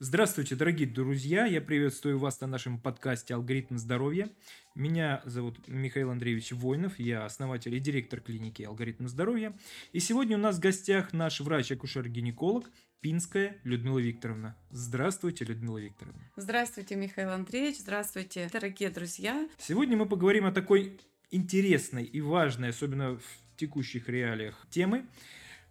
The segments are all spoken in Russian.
Здравствуйте, дорогие друзья! Я приветствую вас на нашем подкасте «Алгоритм здоровья». Меня зовут Михаил Андреевич Войнов, я основатель и директор клиники «Алгоритм здоровья». И сегодня у нас в гостях наш врач-акушер-гинеколог Пинская Людмила Викторовна. Здравствуйте, Людмила Викторовна. Здравствуйте, Михаил Андреевич. Здравствуйте, дорогие друзья. Сегодня мы поговорим о такой интересной и важной, особенно в текущих реалиях, темы,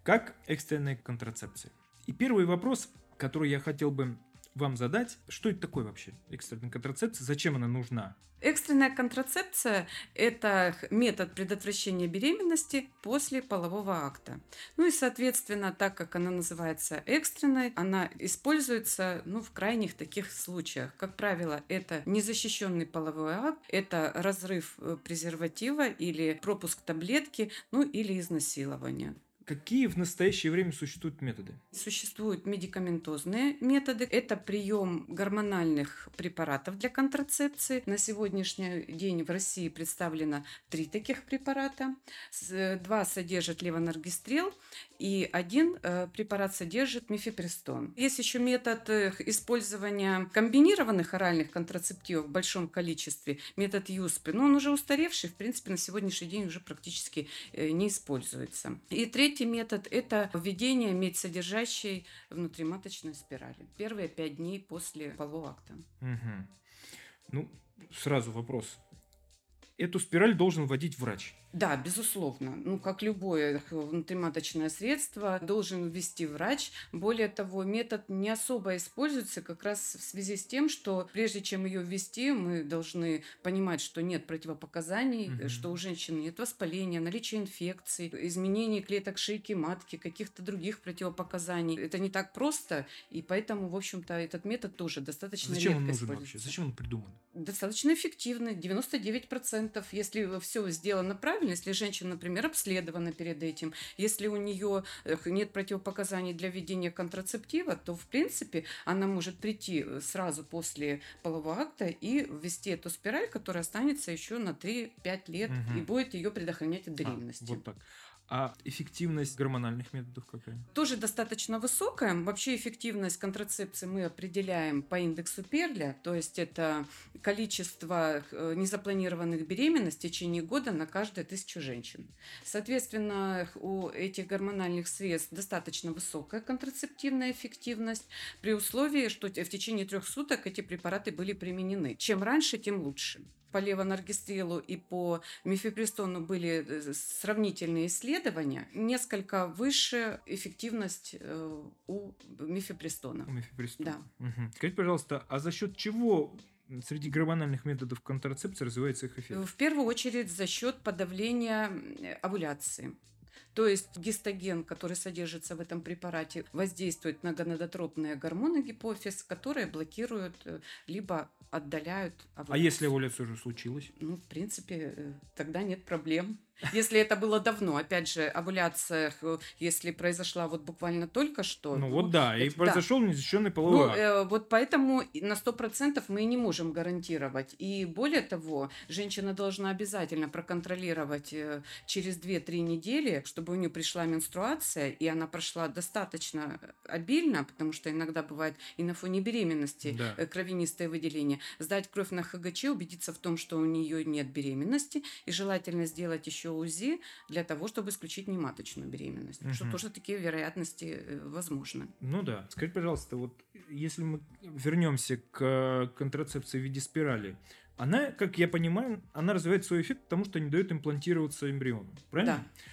как экстренная контрацепция. И первый вопрос – который я хотел бы вам задать. Что это такое вообще, экстренная контрацепция? Зачем она нужна? Экстренная контрацепция – это метод предотвращения беременности после полового акта. Ну и, соответственно, так как она называется экстренной, она используется ну, в крайних таких случаях. Как правило, это незащищенный половой акт, это разрыв э, презерватива или пропуск таблетки, ну или изнасилование. Какие в настоящее время существуют методы? Существуют медикаментозные методы. Это прием гормональных препаратов для контрацепции. На сегодняшний день в России представлено три таких препарата. Два содержат левонаргистрел, и один э, препарат содержит мифепристон. Есть еще метод э, использования комбинированных оральных контрацептивов в большом количестве, метод ЮСПИ, но он уже устаревший, в принципе, на сегодняшний день уже практически э, не используется. И третий метод – это введение медсодержащей внутриматочной спирали. Первые пять дней после полового акта. Угу. Ну, сразу вопрос. Эту спираль должен вводить врач. Да, безусловно. Ну, как любое внутриматочное средство, должен ввести врач. Более того, метод не особо используется как раз в связи с тем, что прежде чем ее ввести, мы должны понимать, что нет противопоказаний, угу. что у женщины нет воспаления, наличия инфекций, изменений клеток шейки матки, каких-то других противопоказаний. Это не так просто, и поэтому, в общем-то, этот метод тоже достаточно Зачем он нужен вообще? Зачем он придуман? Достаточно эффективный, 99%. Если все сделано правильно, правильно, если женщина, например, обследована перед этим, если у нее нет противопоказаний для введения контрацептива, то, в принципе, она может прийти э, сразу после полового акта и ввести эту спираль, которая останется еще на 3-5 лет угу. и будет ее предохранять от беременности. А, вот так. А эффективность гормональных методов какая? Тоже достаточно высокая. Вообще эффективность контрацепции мы определяем по индексу Перля, то есть это количество э, незапланированных беременностей в течение года на каждую тысячу женщин. Соответственно, у этих гормональных средств достаточно высокая контрацептивная эффективность при условии, что в течение трех суток эти препараты были применены. Чем раньше, тем лучше по левонаргистрелу и по мифепристону были э, сравнительные исследования, несколько выше эффективность э, у мифепристона. У мифепристона. Да. Угу. Скажите, пожалуйста, а за счет чего среди гормональных методов контрацепции развивается их эффект? В первую очередь за счет подавления овуляции. То есть гистоген, который содержится в этом препарате, воздействует на гонадотропные гормоны гипофиз, которые блокируют э, либо отдаляют овуляцию. А если овуляция уже случилась? Ну, в принципе, э, тогда нет проблем. Если это было давно, опять же, овуляция, если произошла вот буквально только что. Ну, ну вот да, и произошел да. незащищенный половой ну. Э, вот поэтому на сто процентов мы не можем гарантировать. И более того, женщина должна обязательно проконтролировать э, через 2-3 недели, чтобы у нее пришла менструация, и она прошла достаточно обильно, потому что иногда бывает и на фоне беременности да. Э, кровянистое выделение. Сдать кровь на ХГЧ, убедиться в том, что у нее нет беременности, и желательно сделать еще УЗИ для того, чтобы исключить нематочную беременность. Угу. Что тоже такие вероятности э, возможны. Ну да. Скажите, пожалуйста, вот если мы вернемся к контрацепции в виде спирали, она, как я понимаю, она развивает свой эффект, потому что не дает имплантироваться эмбриону. Правильно? Да.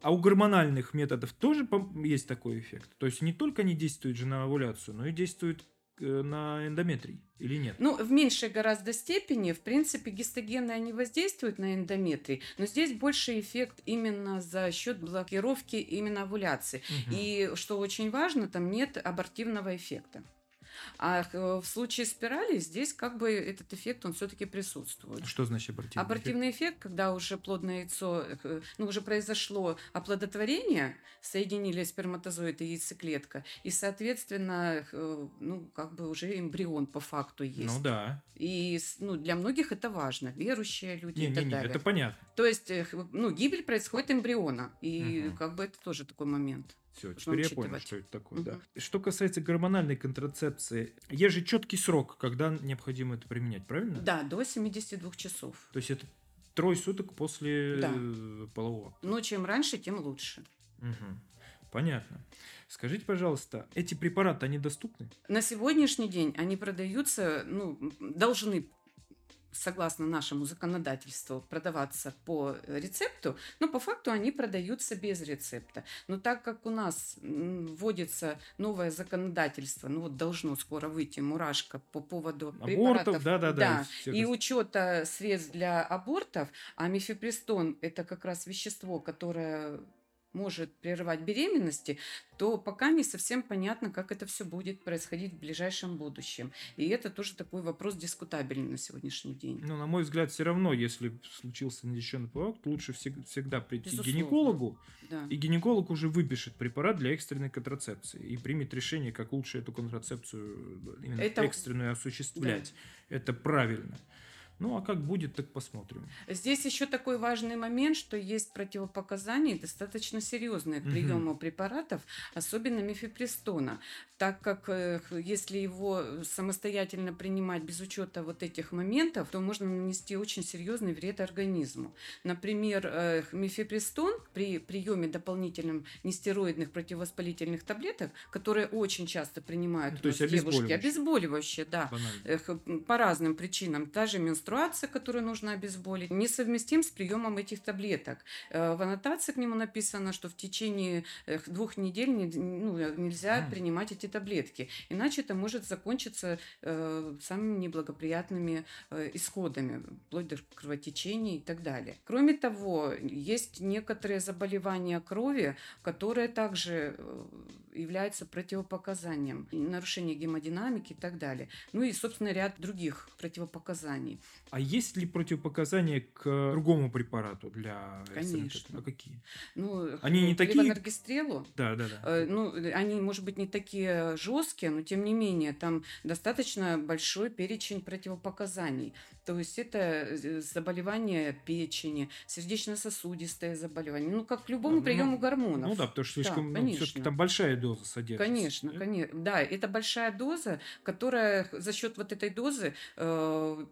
А у гормональных методов тоже есть такой эффект. То есть не только они действуют же на овуляцию, но и действуют Э, на эндометрий или нет? Ну, в меньшей гораздо степени, в принципе, гистогены, они воздействуют на эндометрий, но здесь больше эффект именно за счет блокировки именно овуляции. Угу. И, что очень важно, там нет абортивного эффекта. А в случае спирали здесь как бы этот эффект, он все-таки присутствует. Что значит абортивный, абортивный эффект? эффект? Когда уже плодное яйцо, э, ну, уже произошло оплодотворение, соединились сперматозоид и яйцеклетка, и, соответственно, э, ну, как бы уже эмбрион по факту есть. Ну да. И ну, для многих это важно, верующие люди не, и так не, далее. это понятно. То есть, ну, гибель происходит эмбриона, и угу. как бы это тоже такой момент. Все, теперь я понял, что это такое. Угу. Да. Что касается гормональной контрацепции, есть же четкий срок, когда необходимо это применять, правильно? Да, до 72 часов. То есть это трое суток после да. полового. Но чем раньше, тем лучше. Угу. Понятно. Скажите, пожалуйста, эти препараты, они доступны? На сегодняшний день они продаются, ну, должны согласно нашему законодательству, продаваться по рецепту, но по факту они продаются без рецепта. Но так как у нас вводится новое законодательство, ну вот должно скоро выйти мурашка по поводу абортов, препаратов, да, да, да, да и учета средств для абортов, а мифепристон это как раз вещество, которое может прерывать беременности, то пока не совсем понятно, как это все будет происходить в ближайшем будущем. И это тоже такой вопрос дискутабельный на сегодняшний день. Ну, на мой взгляд, все равно, если случился несчастный повод, лучше всегда прийти Безусловно. к гинекологу, да. и гинеколог уже выпишет препарат для экстренной контрацепции и примет решение, как лучше эту контрацепцию именно это... экстренную осуществлять. Да. Это правильно. Ну, а как будет, так посмотрим. Здесь еще такой важный момент, что есть противопоказания достаточно серьезные к приему угу. препаратов, особенно мифепристона, так как э, если его самостоятельно принимать без учета вот этих моментов, то можно нанести очень серьезный вред организму. Например, э, мифепристон при приеме дополнительным нестероидных противовоспалительных таблеток, которые очень часто принимают ну, то есть девушки, обезболивающие, да, Банально. по разным причинам, даже менструация менструация, которую нужно обезболить, несовместим с приемом этих таблеток. Э, в аннотации к нему написано, что в течение двух недель ну, нельзя принимать эти таблетки, иначе это может закончиться э, самыми неблагоприятными э, исходами, вплоть до кровотечения и так далее. Кроме того, есть некоторые заболевания крови, которые также являются противопоказанием, нарушение гемодинамики и так далее. Ну и, собственно, ряд других противопоказаний. А есть ли противопоказания к другому препарату для Конечно. А какие? Ну, они не такие... Левонаргистрелу? Да, да, да. Э, ну, они, может быть, не такие жесткие, но тем не менее, там достаточно большой перечень противопоказаний. То есть это э, заболевание печени, сердечно-сосудистое заболевание. Ну, как к любому ну, приему гормонов. Ну да, потому что слишком, да, ну, все-таки там большая доза содержится. Конечно, да? конечно. Да, это большая доза, которая за счет вот этой дозы э,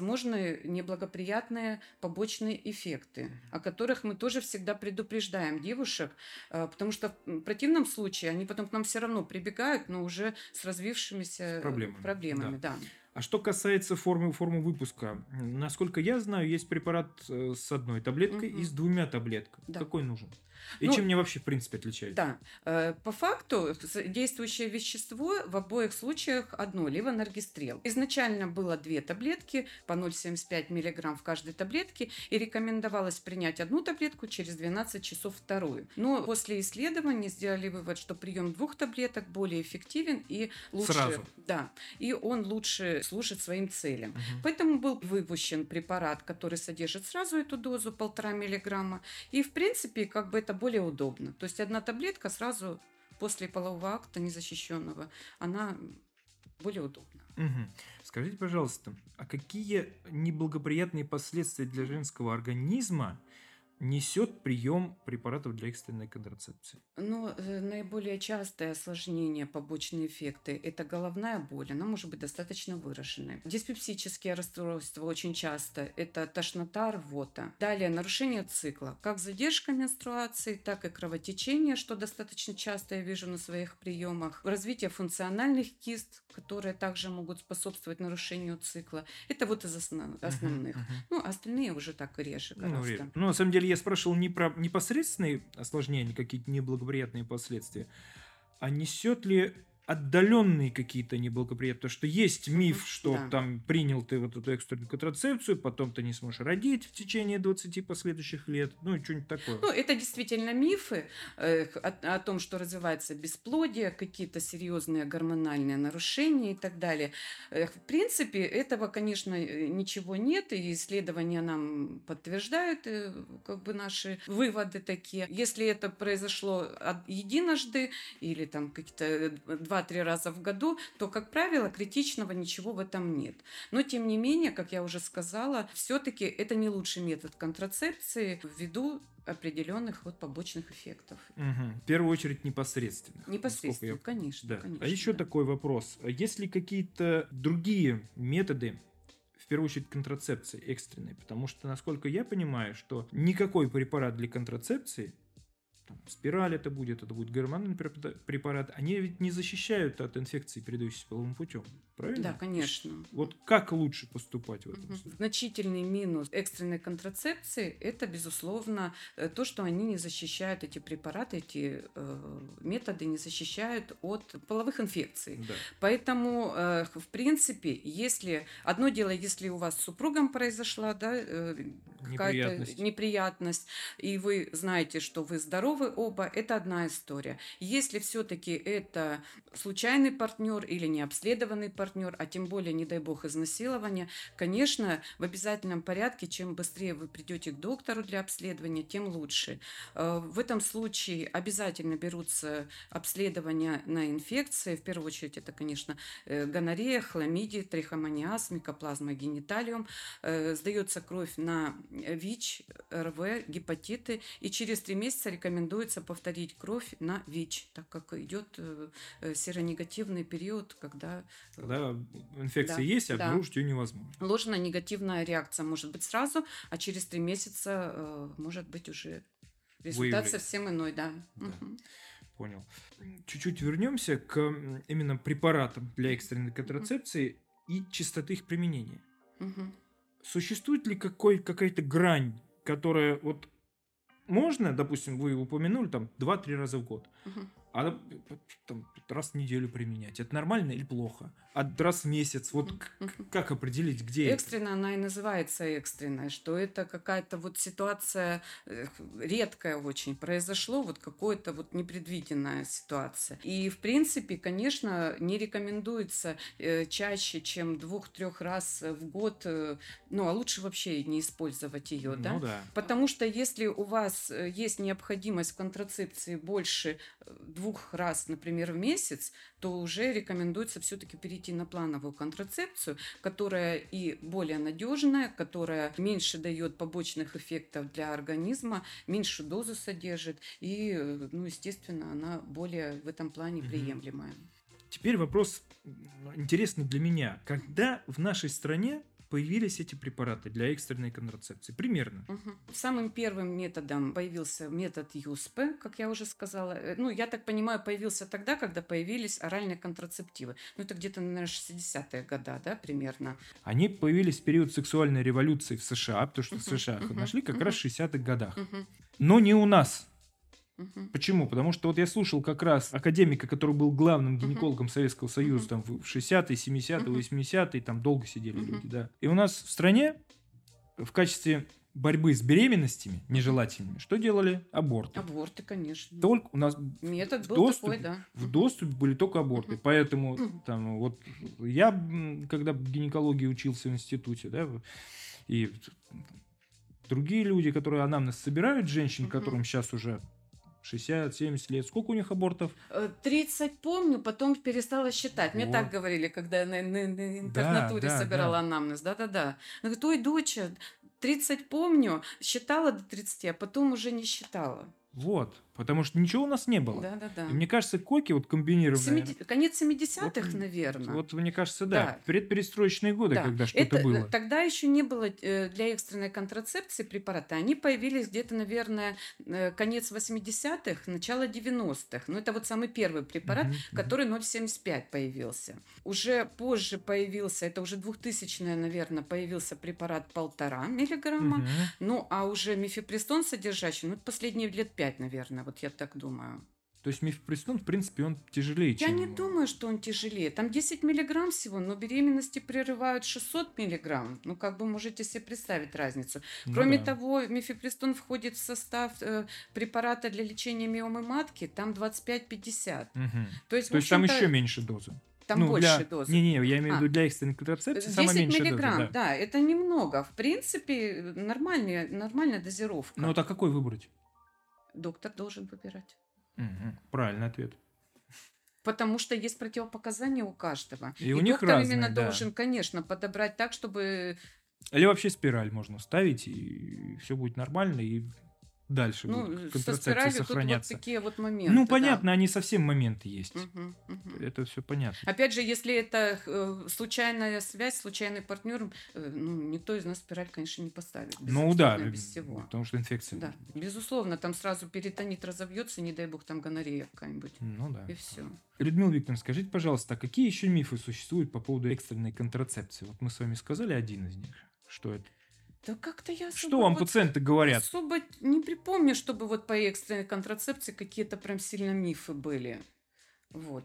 возможны неблагоприятные побочные эффекты, о которых мы тоже всегда предупреждаем девушек, э, потому что в противном случае они потом к нам все равно прибегают, но уже с развившимися с проблемами. проблемами да. Да. А что касается формы, формы выпуска, насколько я знаю, есть препарат э, с одной таблеткой угу. и с двумя таблетками. Да. Какой нужен? И ну, чем мне вообще, в принципе, отличается? Да. Э, по факту действующее вещество в обоих случаях одно, левонаргистрел. Изначально было две таблетки по 0,75 мг в каждой таблетке и рекомендовалось принять одну таблетку через 12 часов вторую. Но после исследований сделали вывод, что прием двух таблеток более эффективен и лучше... Сразу? Да. И он лучше служит своим целям. Угу. Поэтому был выпущен препарат, который содержит сразу эту дозу, полтора миллиграмма. И, в принципе, как бы это более удобно. То есть одна таблетка сразу после полового акта незащищенного, она более удобна. Угу. Скажите, пожалуйста, а какие неблагоприятные последствия для женского организма несет прием препаратов для экстренной контрацепции? Ну, э, наиболее частое осложнение, побочные эффекты – это головная боль. Она может быть достаточно выраженной. Диспепсические расстройства очень часто – это тошнота, рвота. Далее нарушение цикла. Как задержка менструации, так и кровотечение, что достаточно часто я вижу на своих приемах. Развитие функциональных кист, которые также могут способствовать нарушению цикла. Это вот из основ... основных. Uh-huh, uh-huh. Ну, остальные уже так реже ну. Ну, ну, на самом деле, я спрашивал не про непосредственные осложнения, какие-то неблагоприятные последствия, а несет ли отдаленные какие-то неблагоприятные, потому что есть миф, что да. там принял ты вот эту экстренную контрацепцию, потом ты не сможешь родить в течение 20 последующих лет, ну и что-нибудь такое. Ну, это действительно мифы э, о, о том, что развивается бесплодие, какие-то серьезные гормональные нарушения и так далее. Э, в принципе, этого, конечно, э, ничего нет, и исследования нам подтверждают э, как бы наши выводы такие. Если это произошло единожды или там какие-то два 2-3 раза в году, то, как правило, критичного ничего в этом нет. Но, тем не менее, как я уже сказала, все-таки это не лучший метод контрацепции ввиду определенных вот побочных эффектов. Угу. В первую очередь непосредственно. Непосредственно, я... конечно, да. конечно. А еще да. такой вопрос. А есть ли какие-то другие методы, в первую очередь контрацепции экстренной? Потому что, насколько я понимаю, что никакой препарат для контрацепции там, спираль это будет, это будет гормональный препарат, они ведь не защищают от инфекции, передающейся половым путем. Правильно? Да, конечно. Вот как лучше поступать в этом угу. Значительный минус экстренной контрацепции – это, безусловно, э, то, что они не защищают эти препараты, эти э, методы не защищают от половых инфекций. Да. Поэтому, э, в принципе, если одно дело, если у вас с супругом произошла да, э, какая-то неприятность. неприятность, и вы знаете, что вы здоровы оба, это одна история. Если все-таки это случайный партнер или необследованный партнер, а тем более, не дай бог, изнасилование, конечно, в обязательном порядке, чем быстрее вы придете к доктору для обследования, тем лучше. Э, в этом случае обязательно берутся обследования на инфекции. В первую очередь это, конечно, э, гонорея, хламидия, трихомониаз, микоплазма гениталиум. Э, сдается кровь на ВИЧ, РВ, гепатиты. И через три месяца рекомендуется повторить кровь на ВИЧ, так как идет серонегативный период, когда да, инфекция да, есть, а да. обнаружить ее невозможно. Ложно-негативная реакция может быть сразу, а через три месяца э, может быть уже результат Выявлен. совсем иной, да. да. Угу. Понял. Чуть-чуть вернемся к именно препаратам для экстренной контрацепции угу. и частоты их применения. Угу. Существует ли какой, какая-то грань, которая вот можно, допустим, вы упомянули там 2-3 раза в год, угу. А там, раз в неделю применять. Это нормально или плохо? А раз в месяц, вот как определить, где Экстренно это? она и называется экстренная, что это какая-то вот ситуация редкая очень, произошло вот какое-то вот непредвиденная ситуация. И в принципе, конечно, не рекомендуется э, чаще, чем двух-трех раз в год, э, ну а лучше вообще не использовать ее, да? Ну да. Потому что если у вас э, есть необходимость в контрацепции больше двух раз, например, в месяц, то уже рекомендуется все-таки перейти на плановую контрацепцию, которая и более надежная, которая меньше дает побочных эффектов для организма, меньшую дозу содержит и, ну, естественно, она более в этом плане приемлемая. Теперь вопрос интересный для меня. Когда в нашей стране появились эти препараты для экстренной контрацепции? Примерно. Угу. Самым первым методом появился метод ЮСП, как я уже сказала. Э, ну, я так понимаю, появился тогда, когда появились оральные контрацептивы. Ну, это где-то, наверное, 60-е годы, да, примерно. Они появились в период сексуальной революции в США, потому что в США их нашли как раз в 60-х годах. Но не у нас. Угу. Почему? Потому что вот я слушал как раз академика, который был главным гинекологом угу. Советского Союза там в 60-е, 70-е, 80-е, там долго сидели угу. люди, да. И у нас в стране в качестве борьбы с беременностями нежелательными, что делали? Аборты. Аборты, конечно. Только у нас метод был доступе, такой, да. В доступе были только аборты, угу. поэтому угу. там вот я когда в гинекологии учился в институте, да, и другие люди, которые анамнез собирают женщин, угу. которым сейчас уже 60-70 лет. Сколько у них абортов? 30 э, помню, потом перестала считать. Мне вот. так говорили, когда я на, на, на интернатуре да, да, собирала да. анамнез. Да-да-да. Она говорит, ой, доча, 30 помню, считала до 30, а потом уже не считала. Вот. Потому что ничего у нас не было. Да, да, да. И мне кажется, коки вот комбинированные. 70... Конец 70-х, вот, наверное. Вот мне кажется, да. да. Предперестроечные годы, да. когда что-то Это, было. Тогда еще не было э, для экстренной контрацепции препарата. Они появились где-то, наверное, э, конец 80-х, начало 90-х. Ну, это вот самый первый препарат, угу, который 0,75 появился. Уже позже появился, это уже 2000 наверное, появился препарат полтора миллиграмма. Угу. Ну, а уже мифепристон содержащий, ну, последние лет 5, наверное, вот я так думаю. То есть мифепристон, в принципе, он тяжелее, Я чем... не думаю, что он тяжелее. Там 10 миллиграмм всего, но беременности прерывают 600 миллиграмм. Ну, как бы можете себе представить разницу. Ну, Кроме да. того, мифепристон входит в состав э, препарата для лечения миомы матки, там 25-50. Угу. То есть, То есть там еще меньше дозы. Там ну, больше для... дозы. Не-не, я имею в виду а. для экстренной контрацепции 10 самая меньшая миллиграмм, доза. Да. да, это немного. В принципе, нормальная, нормальная дозировка. Ну, вот а какой выбрать? Доктор должен выбирать. Угу. Правильный ответ. Потому что есть противопоказания у каждого. И, и у них доктор разные, именно да. должен, конечно, подобрать так, чтобы или вообще спираль можно ставить, и все будет нормально, и дальше ну, будет контрацепция сохраняться. Вот такие вот моменты. Ну, понятно, да. они совсем моменты есть. Угу, угу. Это все понятно. Опять же, если это э, случайная связь, случайный партнер, э, ну, никто из нас спираль, конечно, не поставит. Ну да, без всего. потому что инфекция. Да, безусловно, там сразу перитонит разовьется, не дай бог, там гонорея какая-нибудь. Ну да. И все. Людмила Викторовна, скажите, пожалуйста, а какие еще мифы существуют по поводу экстренной контрацепции? Вот мы с вами сказали один из них. Что это? Да как-то я Что вам вот пациенты говорят? Особо не припомню, чтобы вот по экстренной контрацепции какие-то прям сильно мифы были. Вот.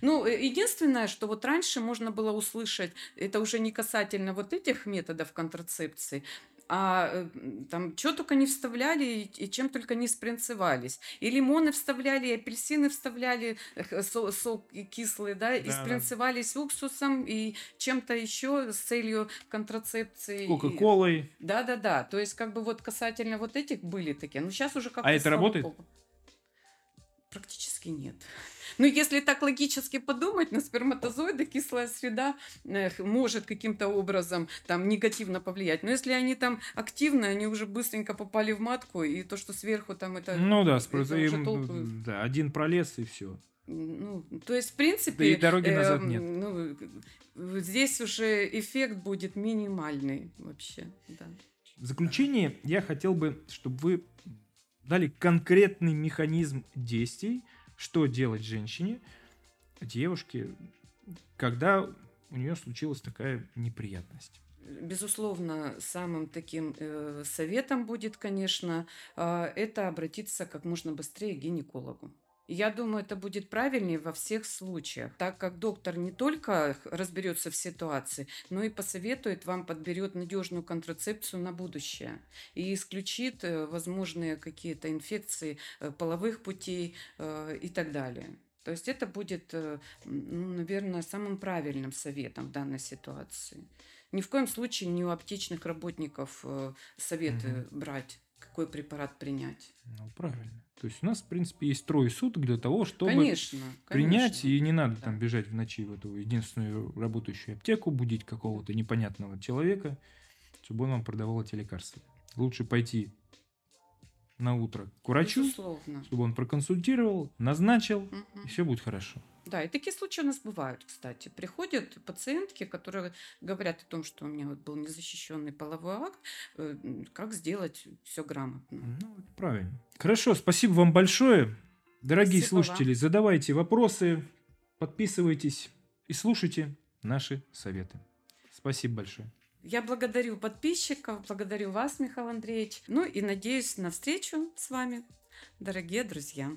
Ну, э, единственное, что вот раньше можно было услышать, это уже не касательно вот этих методов контрацепции, а э, там что только не вставляли и чем только не спринцевались. И лимоны вставляли, и апельсины вставляли, сок, сок кислый, да, и да, спринцевались да. уксусом и чем-то еще с целью контрацепции. Кока-колой. Да-да-да. То есть как бы вот касательно вот этих были такие. Но сейчас уже как-то... А это работает? Богу, практически нет. Ну, если так логически подумать, на сперматозоиды кислая среда может каким-то образом там негативно повлиять. Но если они там активны, они уже быстренько попали в матку, и то, что сверху там это... Ну да, это им, толку... да один пролез и все. Ну, то есть, в принципе... Да и дороги назад э, нет. Ну, здесь уже эффект будет минимальный вообще, да. В заключение я хотел бы, чтобы вы дали конкретный механизм действий, что делать женщине, девушке, когда у нее случилась такая неприятность. Безусловно, самым таким э, советом будет, конечно, э, это обратиться как можно быстрее к гинекологу. Я думаю, это будет правильнее во всех случаях, так как доктор не только разберется в ситуации, но и посоветует вам, подберет надежную контрацепцию на будущее и исключит э, возможные какие-то инфекции э, половых путей э, и так далее. То есть это будет, ну, наверное, самым правильным советом в данной ситуации. Ни в коем случае не у аптечных работников советы угу. брать, какой препарат принять. Ну, правильно. То есть у нас, в принципе, есть трое суток для того, чтобы конечно, принять, конечно. и не надо да. там бежать в ночи в эту единственную работающую аптеку, будить какого-то непонятного человека, чтобы он вам продавал эти лекарства. Лучше пойти на утро к врачу, Безусловно. чтобы он проконсультировал, назначил, угу. и все будет хорошо. Да, и такие случаи у нас бывают, кстати. Приходят пациентки, которые говорят о том, что у меня вот был незащищенный половой акт, э, как сделать все грамотно. Ну, правильно. Хорошо, спасибо вам большое. Дорогие спасибо слушатели, вам. задавайте вопросы, подписывайтесь и слушайте наши советы. Спасибо большое. Я благодарю подписчиков, благодарю вас, Михаил Андреевич. Ну и надеюсь на встречу с вами, дорогие друзья.